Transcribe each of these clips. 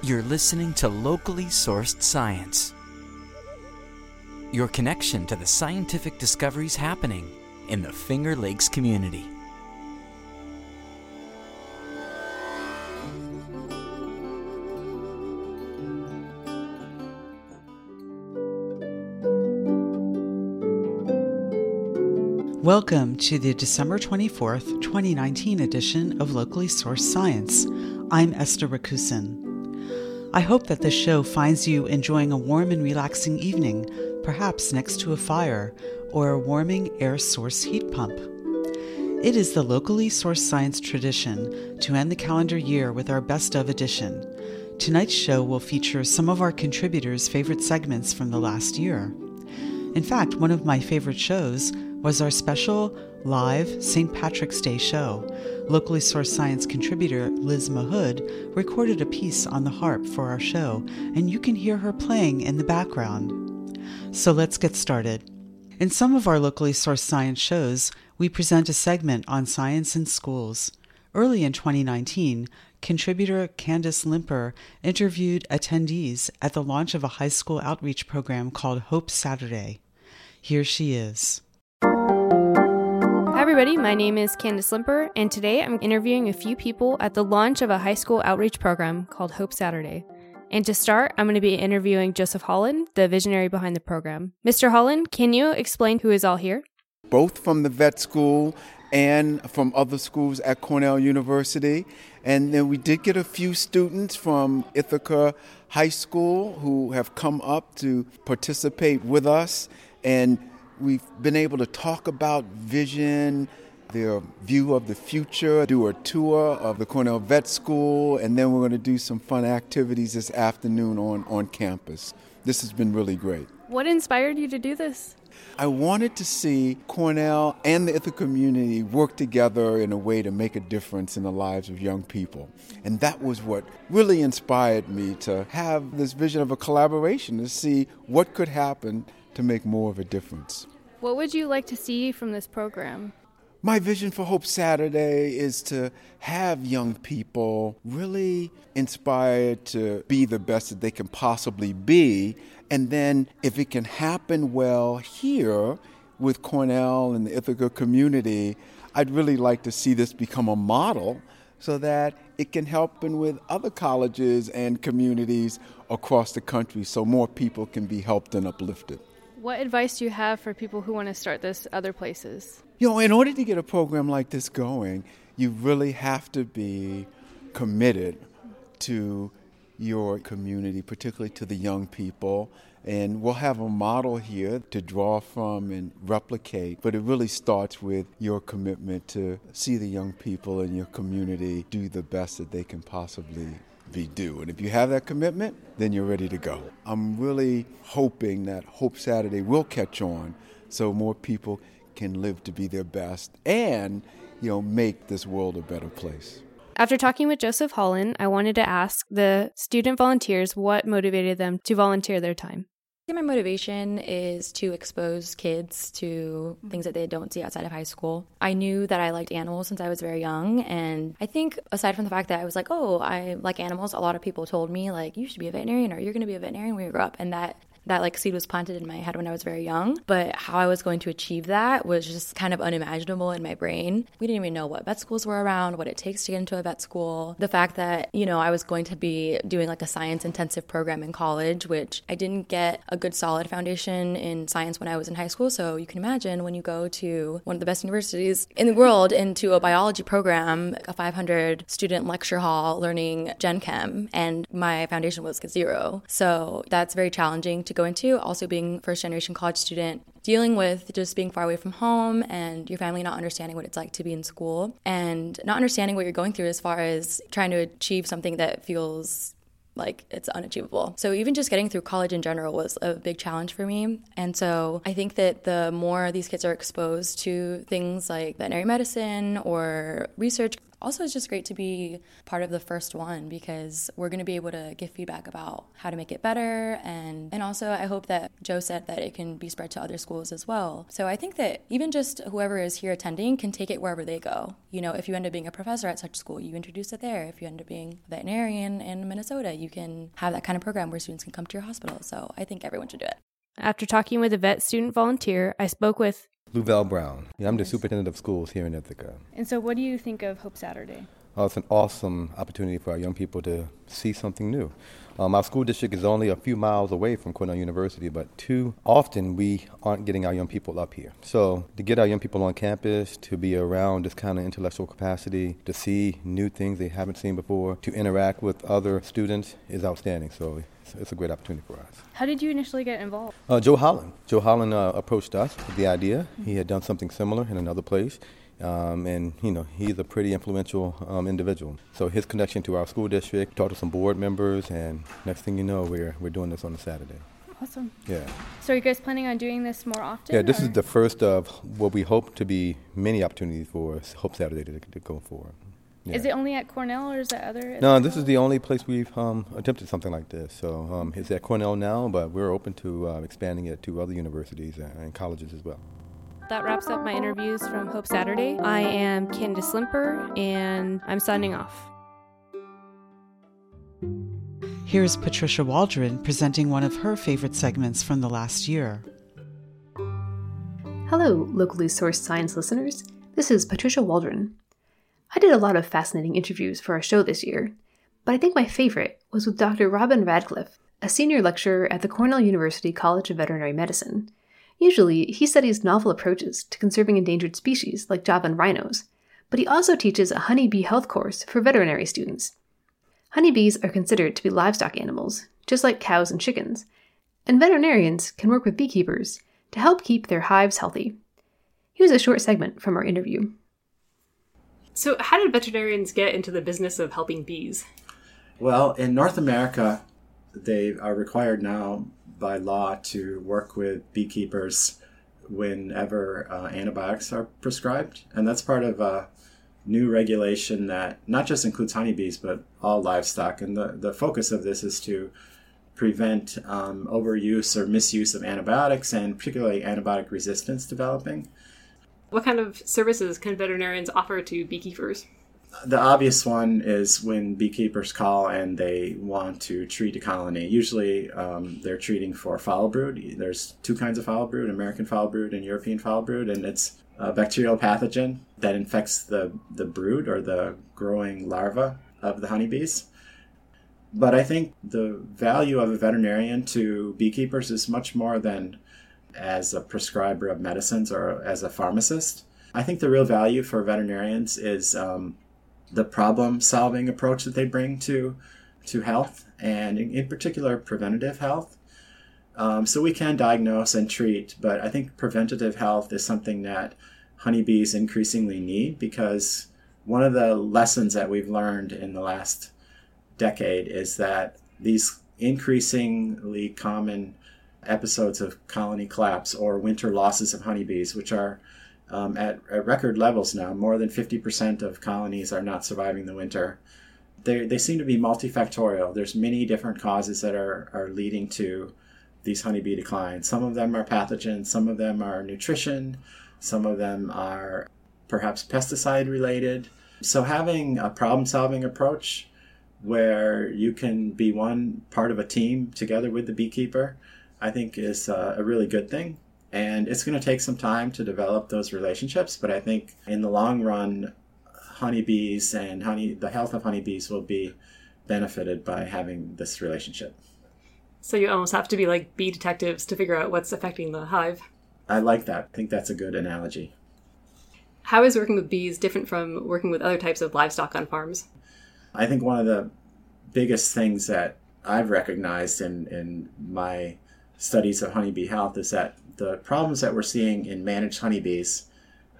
You're listening to locally sourced science. Your connection to the scientific discoveries happening in the Finger Lakes community. Welcome to the December 24th, 2019 edition of Locally Sourced Science. I'm Esther Rakusin. I hope that this show finds you enjoying a warm and relaxing evening, perhaps next to a fire or a warming air source heat pump. It is the locally sourced science tradition to end the calendar year with our best of edition. Tonight's show will feature some of our contributors' favorite segments from the last year. In fact, one of my favorite shows was our special live St. Patrick's Day show. Locally sourced science contributor Liz Mahood recorded a piece on the harp for our show, and you can hear her playing in the background. So let's get started. In some of our locally sourced science shows, we present a segment on science in schools. Early in 2019, contributor Candace Limper interviewed attendees at the launch of a high school outreach program called Hope Saturday. Here she is. Everybody. My name is Candace Limper, and today I'm interviewing a few people at the launch of a high school outreach program called Hope Saturday. And to start, I'm going to be interviewing Joseph Holland, the visionary behind the program. Mr. Holland, can you explain who is all here? Both from the vet school and from other schools at Cornell University. And then we did get a few students from Ithaca High School who have come up to participate with us. And we've been able to talk about vision, their view of the future, do a tour of the Cornell Vet School, and then we're going to do some fun activities this afternoon on, on campus. This has been really great. What inspired you to do this? I wanted to see Cornell and the Ithaca community work together in a way to make a difference in the lives of young people. And that was what really inspired me to have this vision of a collaboration to see what could happen to make more of a difference. What would you like to see from this program? My vision for Hope Saturday is to have young people really inspired to be the best that they can possibly be. And then, if it can happen well here with Cornell and the Ithaca community, I'd really like to see this become a model so that it can help in with other colleges and communities across the country so more people can be helped and uplifted. What advice do you have for people who want to start this other places? You know, in order to get a program like this going, you really have to be committed to your community, particularly to the young people. And we'll have a model here to draw from and replicate, but it really starts with your commitment to see the young people in your community do the best that they can possibly be due. And if you have that commitment, then you're ready to go. I'm really hoping that Hope Saturday will catch on so more people can live to be their best and, you know, make this world a better place. After talking with Joseph Holland, I wanted to ask the student volunteers what motivated them to volunteer their time. My motivation is to expose kids to mm-hmm. things that they don't see outside of high school. I knew that I liked animals since I was very young. And I think, aside from the fact that I was like, oh, I like animals, a lot of people told me, like, you should be a veterinarian or you're going to be a veterinarian when you grow up. And that that like seed was planted in my head when I was very young. But how I was going to achieve that was just kind of unimaginable in my brain. We didn't even know what vet schools were around, what it takes to get into a vet school. The fact that, you know, I was going to be doing like a science intensive program in college, which I didn't get a good solid foundation in science when I was in high school. So you can imagine when you go to one of the best universities in the world into a biology program, a 500 student lecture hall learning Gen Chem, and my foundation was zero. So that's very challenging to go into, also being first generation college student, dealing with just being far away from home and your family not understanding what it's like to be in school and not understanding what you're going through as far as trying to achieve something that feels like it's unachievable. So even just getting through college in general was a big challenge for me. And so I think that the more these kids are exposed to things like veterinary medicine or research, Also, it's just great to be part of the first one because we're going to be able to give feedback about how to make it better. And, and also, I hope that Joe said that it can be spread to other schools as well. So I think that even just whoever is here attending can take it wherever they go. You know, if you end up being a professor at such school, you introduce it there. If you end up being a veterinarian in Minnesota, you can have that kind of program where students can come to your hospital. So I think everyone should do it. After talking with a vet student volunteer, I spoke with Luvelle Brown. Yeah, I'm the superintendent of schools here in Ithaca. And so, what do you think of Hope Saturday? Oh, it's an awesome opportunity for our young people to see something new. Um, our school district is only a few miles away from Cornell University, but too often we aren't getting our young people up here. So, to get our young people on campus, to be around this kind of intellectual capacity, to see new things they haven't seen before, to interact with other students is outstanding. So, it's, a great opportunity for us. How did you initially get involved? Uh, Joe Holland. Joe Holland uh, approached us with the idea. He had done something similar in another place. Um, and you know he's a pretty influential um, individual. So his connection to our school district, talked to some board members, and next thing you know, we're we're doing this on a Saturday. Awesome. Yeah. So are you guys planning on doing this more often? Yeah, this or? is the first of what we hope to be many opportunities for Hope Saturday to, to go forward. Yeah. Is it only at Cornell or is it other? No, this is the only place we've um, attempted something like this. So um, it's at Cornell now, but we're open to uh, expanding it to other universities and colleges as well. That wraps up my interviews from Hope Saturday. I am Candace Limper, and I'm signing off. Here's Patricia Waldron presenting one of her favorite segments from the last year. Hello, locally sourced science listeners. This is Patricia Waldron. I did a lot of fascinating interviews for our show this year, but I think my favorite was with Dr. Robin Radcliffe, a senior lecturer at the Cornell University College of Veterinary Medicine. Usually, he studies novel approaches to conserving endangered species like Javan rhinos, but he also teaches a honeybee health course for veterinary students. Honeybees are considered to be livestock animals, just like cows and chickens, and veterinarians can work with beekeepers to help keep their hives healthy. Here's a short segment from our interview. So, how did veterinarians get into the business of helping bees? Well, in North America, they are required now by law to work with beekeepers whenever uh, antibiotics are prescribed. And that's part of a new regulation that not just includes honeybees, but all livestock. And the, the focus of this is to prevent um, overuse or misuse of antibiotics and particularly antibiotic resistance developing. What kind of services can veterinarians offer to beekeepers? The obvious one is when beekeepers call and they want to treat a colony. Usually um, they're treating for foul brood. There's two kinds of foul brood American foul brood and European foul brood, and it's a bacterial pathogen that infects the, the brood or the growing larva of the honeybees. But I think the value of a veterinarian to beekeepers is much more than as a prescriber of medicines or as a pharmacist. I think the real value for veterinarians is um, the problem solving approach that they bring to to health and in, in particular preventative health um, so we can diagnose and treat but i think preventative health is something that honeybees increasingly need because one of the lessons that we've learned in the last decade is that these increasingly common episodes of colony collapse or winter losses of honeybees which are um, at, at, record levels now. More than 50% of colonies are not surviving the winter. They, they seem to be multifactorial. There's many different causes that are, are leading to these honeybee declines. Some of them are pathogens, some of them are nutrition, some of them are perhaps pesticide related. So, having a problem solving approach where you can be one part of a team together with the beekeeper, I think is a, a really good thing. And it's going to take some time to develop those relationships, but I think in the long run, honeybees and honey, the health of honeybees will be benefited by having this relationship. So you almost have to be like bee detectives to figure out what's affecting the hive. I like that. I think that's a good analogy. How is working with bees different from working with other types of livestock on farms? I think one of the biggest things that I've recognized in, in my studies of honeybee health is that the problems that we're seeing in managed honeybees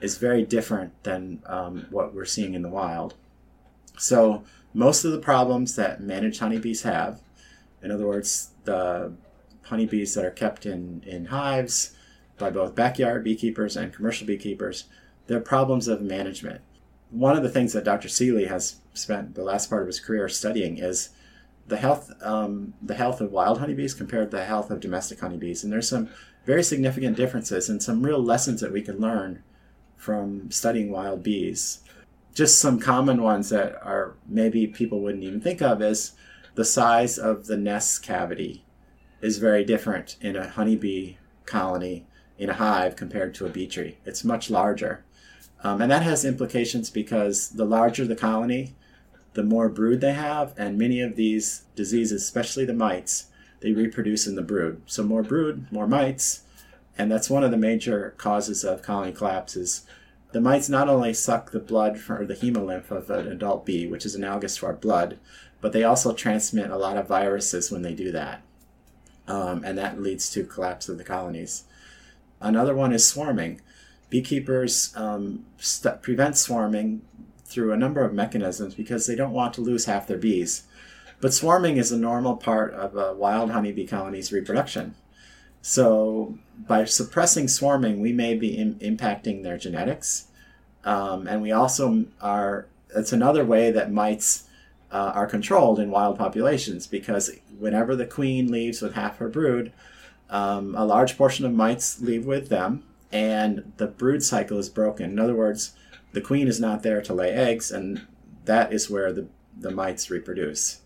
is very different than um, what we're seeing in the wild. So, most of the problems that managed honeybees have, in other words, the honeybees that are kept in, in hives by both backyard beekeepers and commercial beekeepers, they're problems of management. one of the things that Dr. Seeley has spent the last part of his career studying is the health um, the health of wild honeybees compared to the health of domestic honeybees, and there's some very significant differences and some real lessons that we can learn from studying wild bees. Just some common ones that are maybe people wouldn't even think of is the size of the nest cavity is very different in a honeybee colony in a hive compared to a bee tree. It's much larger. Um, and that has implications because the larger the colony, the more brood they have, and many of these diseases, especially the mites, they reproduce in the brood. So more brood, more mites, and that's one of the major causes of colony collapse is the mites not only suck the blood or the hemolymph of an adult bee, which is analogous to our blood, but they also transmit a lot of viruses when they do that. Um, and that leads to collapse of the colonies. Another one is swarming. Beekeepers um, st- prevent swarming through a number of mechanisms because they don't want to lose half their bees. But swarming is a normal part of a wild honeybee colony's reproduction. So by suppressing swarming, we may be in, impacting their genetics. Um, and we also are, it's another way that mites uh, are controlled in wild populations because whenever the queen leaves with half her brood, um, a large portion of mites leave with them, and the brood cycle is broken. In other words, the queen is not there to lay eggs, and that is where the, the mites reproduce.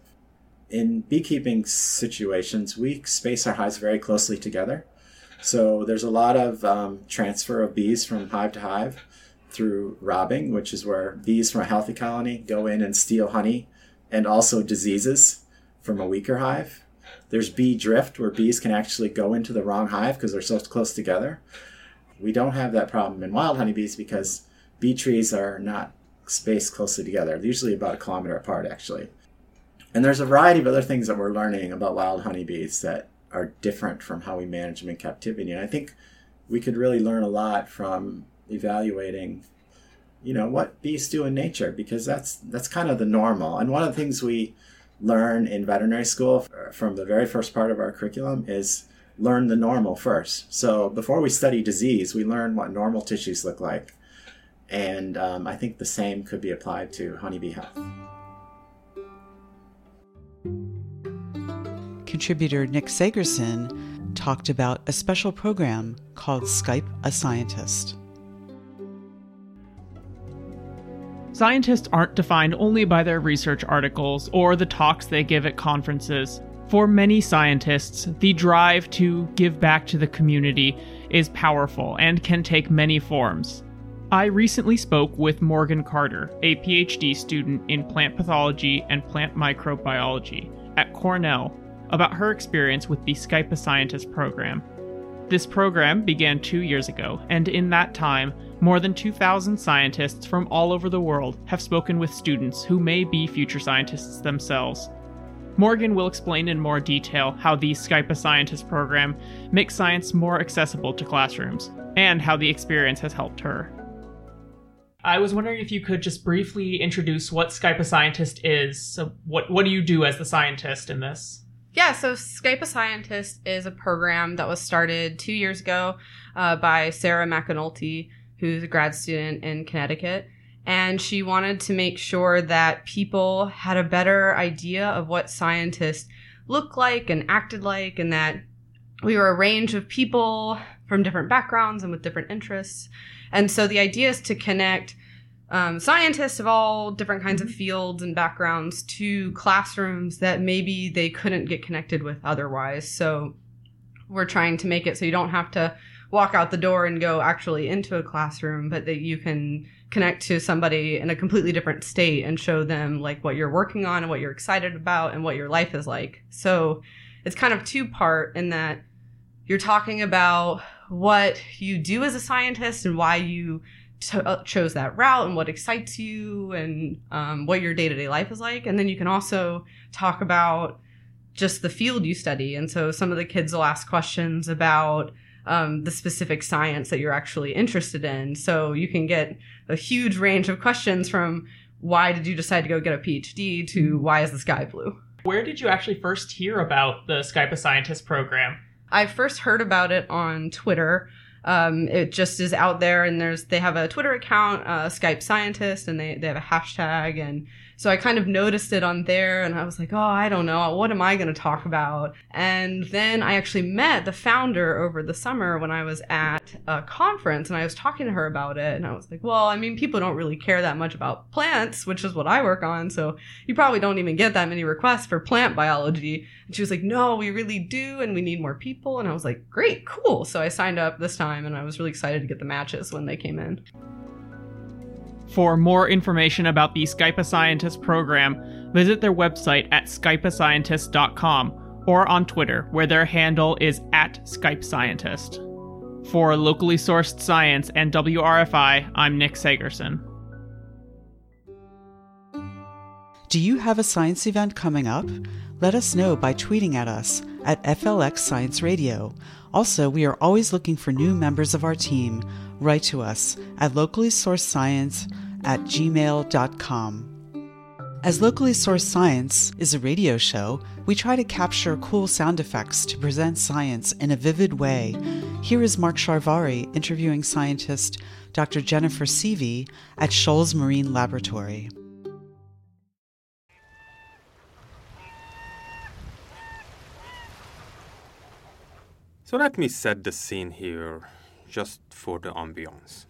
In beekeeping situations, we space our hives very closely together. So there's a lot of um, transfer of bees from hive to hive through robbing, which is where bees from a healthy colony go in and steal honey and also diseases from a weaker hive. There's bee drift, where bees can actually go into the wrong hive because they're so close together. We don't have that problem in wild honeybees because bee trees are not spaced closely together. They're usually about a kilometer apart, actually. And there's a variety of other things that we're learning about wild honeybees that are different from how we manage them in captivity. And I think we could really learn a lot from evaluating you know what bees do in nature because that's that's kind of the normal and one of the things we learn in veterinary school from the very first part of our curriculum is learn the normal first so before we study disease we learn what normal tissues look like and um, i think the same could be applied to honeybee health contributor nick sagerson talked about a special program called skype a scientist Scientists aren't defined only by their research articles or the talks they give at conferences. For many scientists, the drive to give back to the community is powerful and can take many forms. I recently spoke with Morgan Carter, a PhD student in plant pathology and plant microbiology at Cornell, about her experience with the Skype a Scientist program. This program began two years ago, and in that time, more than 2,000 scientists from all over the world have spoken with students who may be future scientists themselves. Morgan will explain in more detail how the Skype a Scientist program makes science more accessible to classrooms, and how the experience has helped her. I was wondering if you could just briefly introduce what Skype a Scientist is. So, what, what do you do as the scientist in this? Yeah, so Skype a Scientist is a program that was started two years ago uh, by Sarah McAnulty, who's a grad student in Connecticut. And she wanted to make sure that people had a better idea of what scientists look like and acted like, and that we were a range of people from different backgrounds and with different interests. And so the idea is to connect um, scientists of all different kinds of fields and backgrounds to classrooms that maybe they couldn't get connected with otherwise. So we're trying to make it so you don't have to walk out the door and go actually into a classroom, but that you can connect to somebody in a completely different state and show them like what you're working on and what you're excited about and what your life is like. So it's kind of two part in that you're talking about what you do as a scientist and why you uh, chose that route and what excites you and um, what your day-to-day life is like and then you can also talk about just the field you study and so some of the kids will ask questions about um, the specific science that you're actually interested in. So you can get a huge range of questions from why did you decide to go get a PhD to why is the sky blue? Where did you actually first hear about the Skype a Scientist program? I first heard about it on Twitter. Um, it just is out there, and there's they have a Twitter account, uh, Skype Scientist, and they they have a hashtag, and so I kind of noticed it on there and I was like, oh, I don't know. What am I going to talk about? And then I actually met the founder over the summer when I was at a conference and I was talking to her about it. And I was like, well, I mean, people don't really care that much about plants, which is what I work on. So you probably don't even get that many requests for plant biology. And she was like, no, we really do. And we need more people. And I was like, great, cool. So I signed up this time and I was really excited to get the matches when they came in. For more information about the Skype a Scientist program, visit their website at skypeascientist.com or on Twitter, where their handle is at Skype Scientist. For locally sourced science and WRFI, I'm Nick Sagerson. Do you have a science event coming up? Let us know by tweeting at us at FLX Science Radio. Also, we are always looking for new members of our team. Write to us at locally sourced science at gmail.com. As Locally Sourced Science is a radio show, we try to capture cool sound effects to present science in a vivid way. Here is Mark Sharvari interviewing scientist Dr. Jennifer Seavey at Shoals Marine Laboratory. So let me set the scene here just for the ambiance.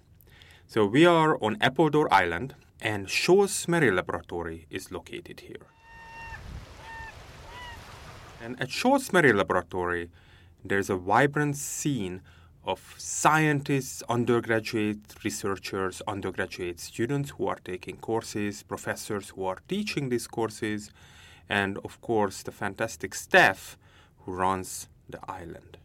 So we are on Appledore Island, and Shoals Marine Laboratory is located here. And at Shoals Marine Laboratory, there's a vibrant scene of scientists, undergraduate researchers, undergraduate students who are taking courses, professors who are teaching these courses, and of course the fantastic staff who runs the island.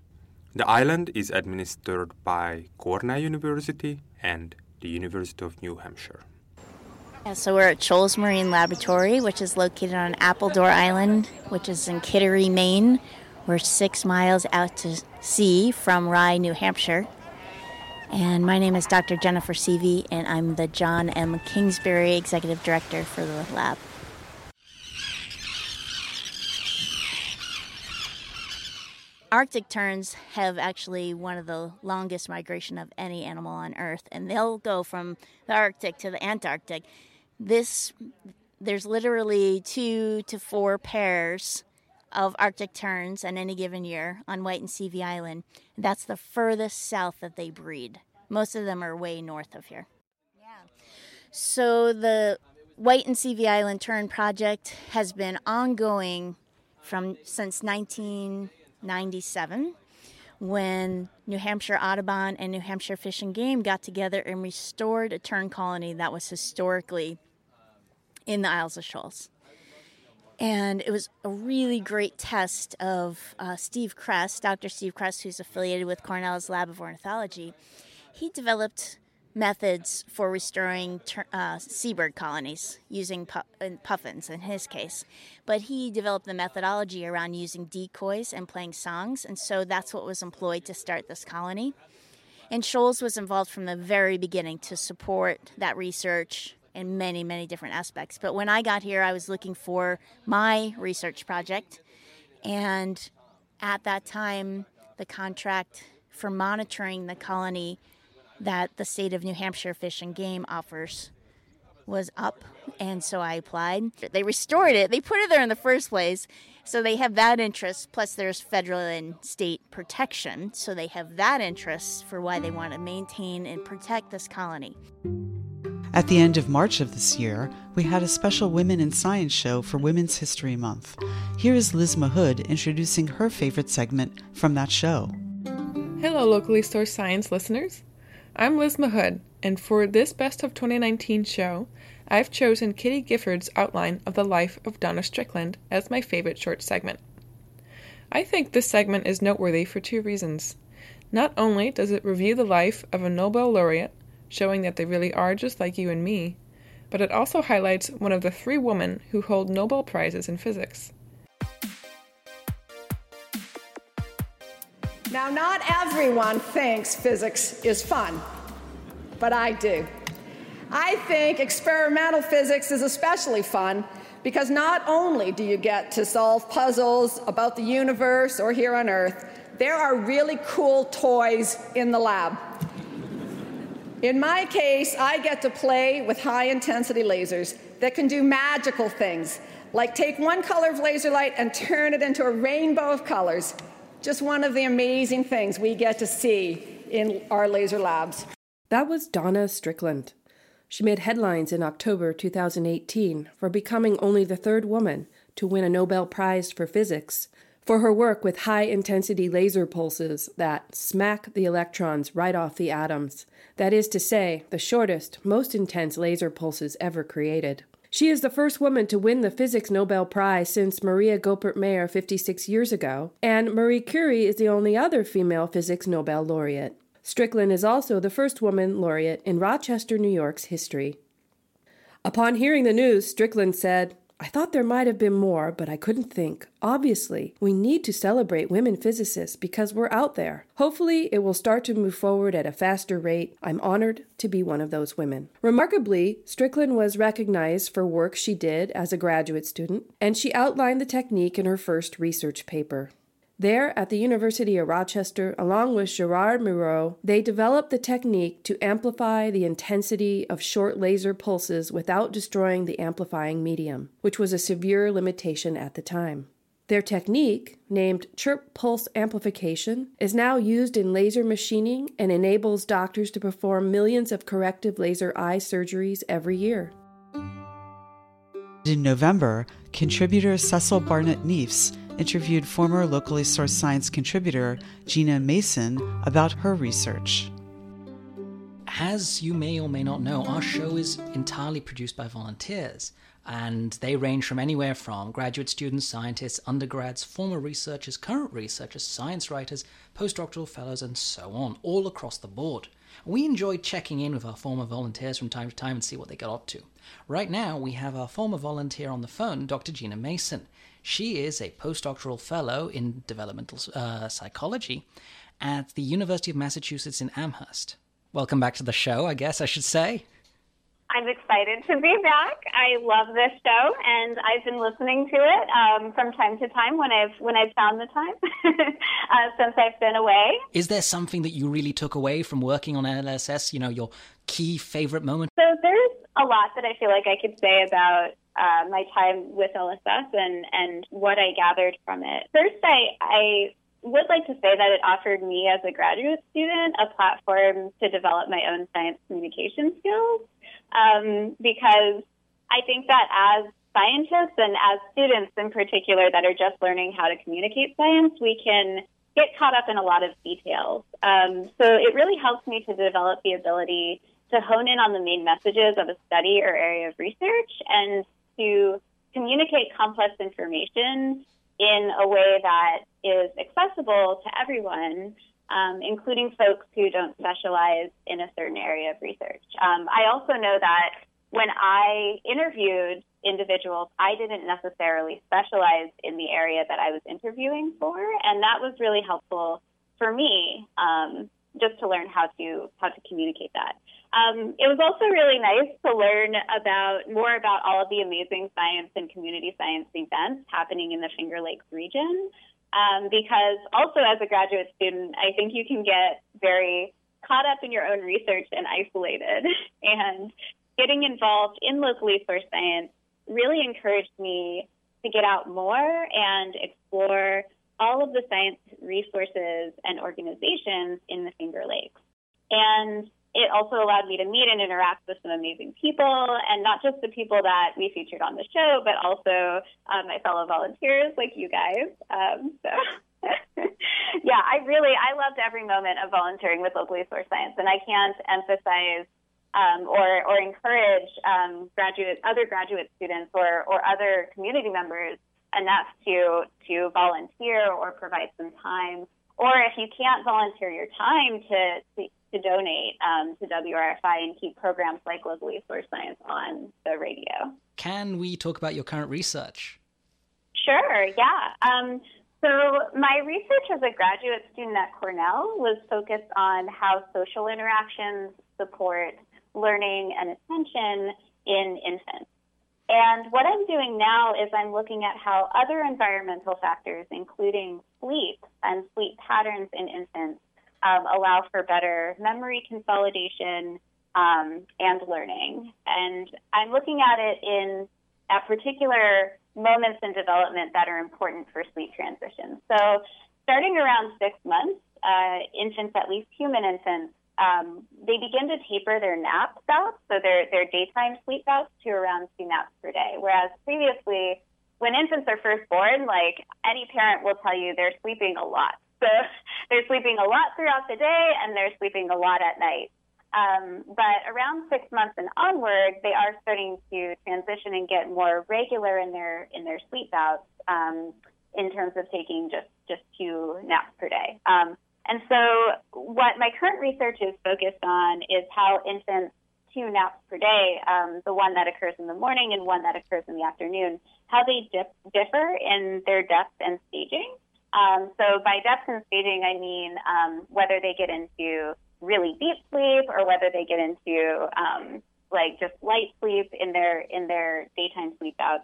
The island is administered by Cornell University and the University of New Hampshire. Yeah, so we're at Shoals Marine Laboratory, which is located on Appledore Island, which is in Kittery, Maine. We're six miles out to sea from Rye, New Hampshire. And my name is Dr. Jennifer Seavey, and I'm the John M. Kingsbury Executive Director for the lab. Arctic terns have actually one of the longest migration of any animal on Earth, and they'll go from the Arctic to the Antarctic. This there's literally two to four pairs of Arctic terns in any given year on White and Seavey Island. That's the furthest south that they breed. Most of them are way north of here. Yeah. So the White and Seavey Island Tern Project has been ongoing from since 19. 97 when New Hampshire Audubon and New Hampshire Fish and Game got together and restored a tern colony that was historically in the Isles of Shoals. And it was a really great test of uh, Steve Kress, Dr. Steve Kress, who's affiliated with Cornell's Lab of Ornithology. He developed methods for restoring uh, seabird colonies using pu- puffins in his case. But he developed the methodology around using decoys and playing songs, and so that's what was employed to start this colony. And Shoals was involved from the very beginning to support that research in many, many different aspects. But when I got here, I was looking for my research project, and at that time, the contract for monitoring the colony that the state of New Hampshire Fish and Game offers was up, and so I applied. They restored it. They put it there in the first place, so they have that interest. Plus, there's federal and state protection, so they have that interest for why they want to maintain and protect this colony. At the end of March of this year, we had a special Women in Science show for Women's History Month. Here is Liz Mahood introducing her favorite segment from that show. Hello, locally sourced science listeners. I'm Liz Mahood, and for this Best of 2019 show, I've chosen Kitty Gifford's outline of the life of Donna Strickland as my favorite short segment. I think this segment is noteworthy for two reasons. Not only does it review the life of a Nobel laureate, showing that they really are just like you and me, but it also highlights one of the three women who hold Nobel Prizes in physics. Now, not everyone thinks physics is fun, but I do. I think experimental physics is especially fun because not only do you get to solve puzzles about the universe or here on Earth, there are really cool toys in the lab. In my case, I get to play with high intensity lasers that can do magical things, like take one color of laser light and turn it into a rainbow of colors. Just one of the amazing things we get to see in our laser labs. That was Donna Strickland. She made headlines in October 2018 for becoming only the third woman to win a Nobel Prize for Physics for her work with high intensity laser pulses that smack the electrons right off the atoms. That is to say, the shortest, most intense laser pulses ever created. She is the first woman to win the Physics Nobel Prize since Maria Goeppert Mayer 56 years ago, and Marie Curie is the only other female physics Nobel laureate. Strickland is also the first woman laureate in Rochester, New York's history. Upon hearing the news, Strickland said, I thought there might have been more, but I couldn't think. Obviously, we need to celebrate women physicists because we're out there. Hopefully, it will start to move forward at a faster rate. I'm honored to be one of those women. Remarkably, Strickland was recognized for work she did as a graduate student, and she outlined the technique in her first research paper. There, at the University of Rochester, along with Gerard Mourou, they developed the technique to amplify the intensity of short laser pulses without destroying the amplifying medium, which was a severe limitation at the time. Their technique, named chirp pulse amplification, is now used in laser machining and enables doctors to perform millions of corrective laser eye surgeries every year. In November, contributor Cecil Barnett Neefs interviewed former locally sourced science contributor Gina Mason about her research. As you may or may not know, our show is entirely produced by volunteers, and they range from anywhere from graduate students, scientists, undergrads, former researchers, current researchers, science writers, postdoctoral fellows, and so on, all across the board. We enjoy checking in with our former volunteers from time to time and see what they get up to. Right now, we have our former volunteer on the phone, Dr. Gina Mason. She is a postdoctoral fellow in developmental uh, psychology at the University of Massachusetts in Amherst. Welcome back to the show, I guess I should say. I'm excited to be back. I love this show, and I've been listening to it um, from time to time when I've when I've found the time uh, since I've been away. Is there something that you really took away from working on LSS? You know, your key favorite moment. So there's a lot that I feel like I could say about uh, my time with LSS and and what I gathered from it. First, I I would like to say that it offered me as a graduate student a platform to develop my own science communication skills um, because I think that as scientists and as students in particular that are just learning how to communicate science, we can get caught up in a lot of details. Um, so it really helps me to develop the ability to hone in on the main messages of a study or area of research and to communicate complex information in a way that is accessible to everyone um, including folks who don't specialize in a certain area of research. Um, I also know that when I interviewed individuals, I didn't necessarily specialize in the area that I was interviewing for, and that was really helpful for me um, just to learn how to how to communicate that. Um, it was also really nice to learn about more about all of the amazing science and community science events happening in the Finger Lakes region um, because also as a graduate student, I think you can get very caught up in your own research and isolated. and getting involved in locally sourced science really encouraged me to get out more and explore all of the science resources and organizations in the Finger Lakes. And it also allowed me to meet and interact with some amazing people, and not just the people that we featured on the show, but also um, my fellow volunteers like you guys. Um, so. yeah, I really I loved every moment of volunteering with locally sourced science, and I can't emphasize um, or or encourage um, graduate other graduate students or or other community members enough to to volunteer or provide some time. Or if you can't volunteer your time to, to to donate um, to WRFI and keep programs like Locally Sourced Science on the radio. Can we talk about your current research? Sure, yeah. Um, so, my research as a graduate student at Cornell was focused on how social interactions support learning and attention in infants. And what I'm doing now is I'm looking at how other environmental factors, including sleep and sleep patterns in infants um, allow for better memory consolidation um, and learning. And I'm looking at it in at particular moments in development that are important for sleep transition. So, starting around six months, uh, infants, at least human infants, um, they begin to taper their nap bouts, so their their daytime sleep bouts, to around two naps per day. Whereas previously, when infants are first born, like any parent will tell you, they're sleeping a lot. So they're sleeping a lot throughout the day, and they're sleeping a lot at night. Um, but around six months and onward, they are starting to transition and get more regular in their in their sleep bouts um, in terms of taking just just two naps per day. Um, and so, what my current research is focused on is how infants two naps per day, um, the one that occurs in the morning and one that occurs in the afternoon, how they dip, differ in their depth and staging. Um, so by depth and staging, I mean um, whether they get into really deep sleep or whether they get into um, like just light sleep in their in their daytime sleep bouts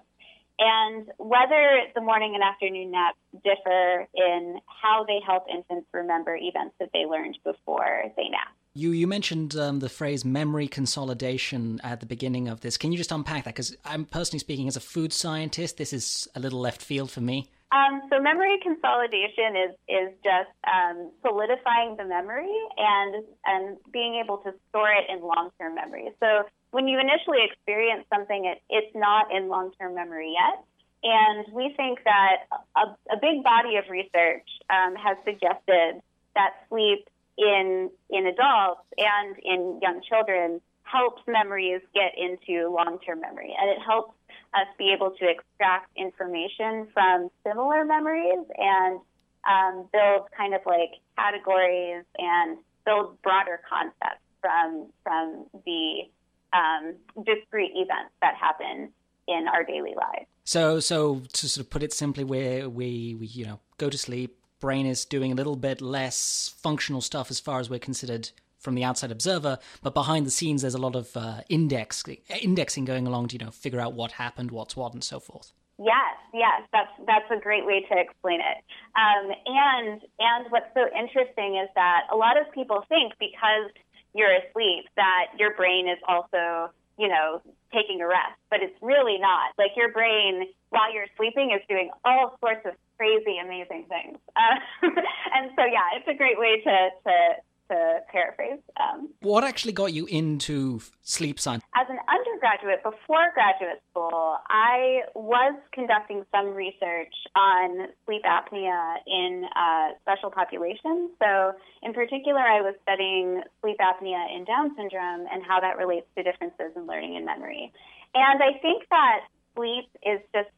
and whether the morning and afternoon naps differ in how they help infants remember events that they learned before they nap. You you mentioned um, the phrase memory consolidation at the beginning of this. Can you just unpack that? Because I'm personally speaking as a food scientist, this is a little left field for me. Um, so memory consolidation is is just um, solidifying the memory and and being able to store it in long term memory. So when you initially experience something, it, it's not in long term memory yet. And we think that a, a big body of research um, has suggested that sleep in in adults and in young children helps memories get into long term memory, and it helps us be able to extract information from similar memories and um, build kind of like categories and build broader concepts from from the um, discrete events that happen in our daily lives. So, so to sort of put it simply, where we, we you know go to sleep, brain is doing a little bit less functional stuff as far as we're considered from the outside observer, but behind the scenes, there's a lot of uh, index indexing going along to you know figure out what happened, what's what, and so forth. Yes, yes, that's that's a great way to explain it. Um, and and what's so interesting is that a lot of people think because you're asleep that your brain is also, you know, taking a rest, but it's really not. Like your brain, while you're sleeping, is doing all sorts of crazy, amazing things. Uh, and so, yeah, it's a great way to to to paraphrase. Um, what actually got you into sleep science? As an undergraduate, before graduate school, I was conducting some research on sleep apnea in uh, special populations. So, in particular, I was studying sleep apnea in Down syndrome and how that relates to differences in learning and memory. And I think that sleep is just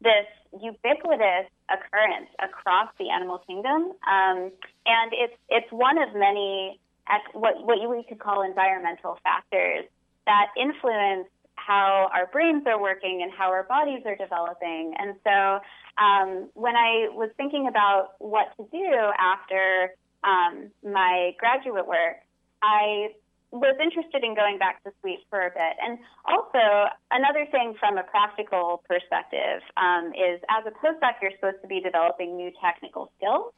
this ubiquitous occurrence across the animal kingdom, um, and it's it's one of many what what we could call environmental factors that influence how our brains are working and how our bodies are developing. And so, um, when I was thinking about what to do after um, my graduate work, I was interested in going back to sleep for a bit. And also, another thing from a practical perspective um, is as a postdoc, you're supposed to be developing new technical skills.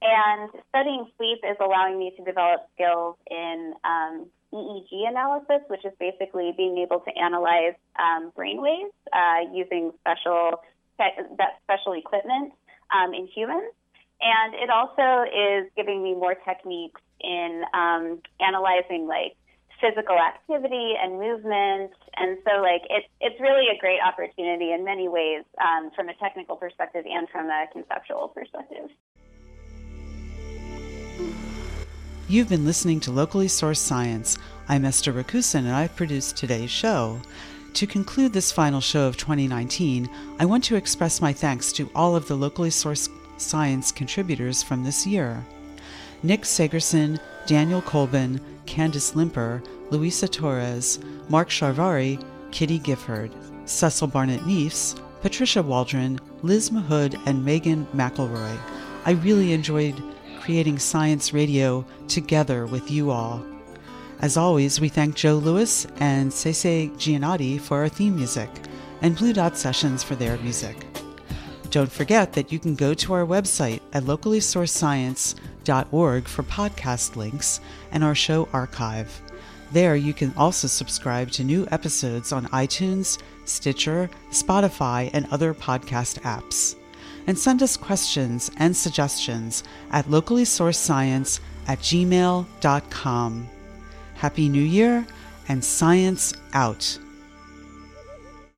And studying sleep is allowing me to develop skills in um, EEG analysis, which is basically being able to analyze um, brainwaves uh, using special that special equipment um, in humans. And it also is giving me more techniques in um, analyzing like physical activity and movement. And so, like, it's it's really a great opportunity in many ways um, from a technical perspective and from a conceptual perspective. You've been listening to Locally Sourced Science. I'm Esther Rakusin, and I've produced today's show. To conclude this final show of 2019, I want to express my thanks to all of the locally sourced science contributors from this year. Nick Sagerson, Daniel Colbin, Candice Limper, Luisa Torres, Mark Charvari, Kitty Gifford, Cecil Barnett Neefs, Patricia Waldron, Liz Mahood, and Megan McElroy. I really enjoyed creating science radio together with you all. As always, we thank Joe Lewis and Cece Giannotti for our theme music, and Blue Dot Sessions for their music. Don't forget that you can go to our website at for podcast links and our show archive. There, you can also subscribe to new episodes on iTunes, Stitcher, Spotify, and other podcast apps. And send us questions and suggestions at locallysourcescience at gmail.com. Happy New Year and science out.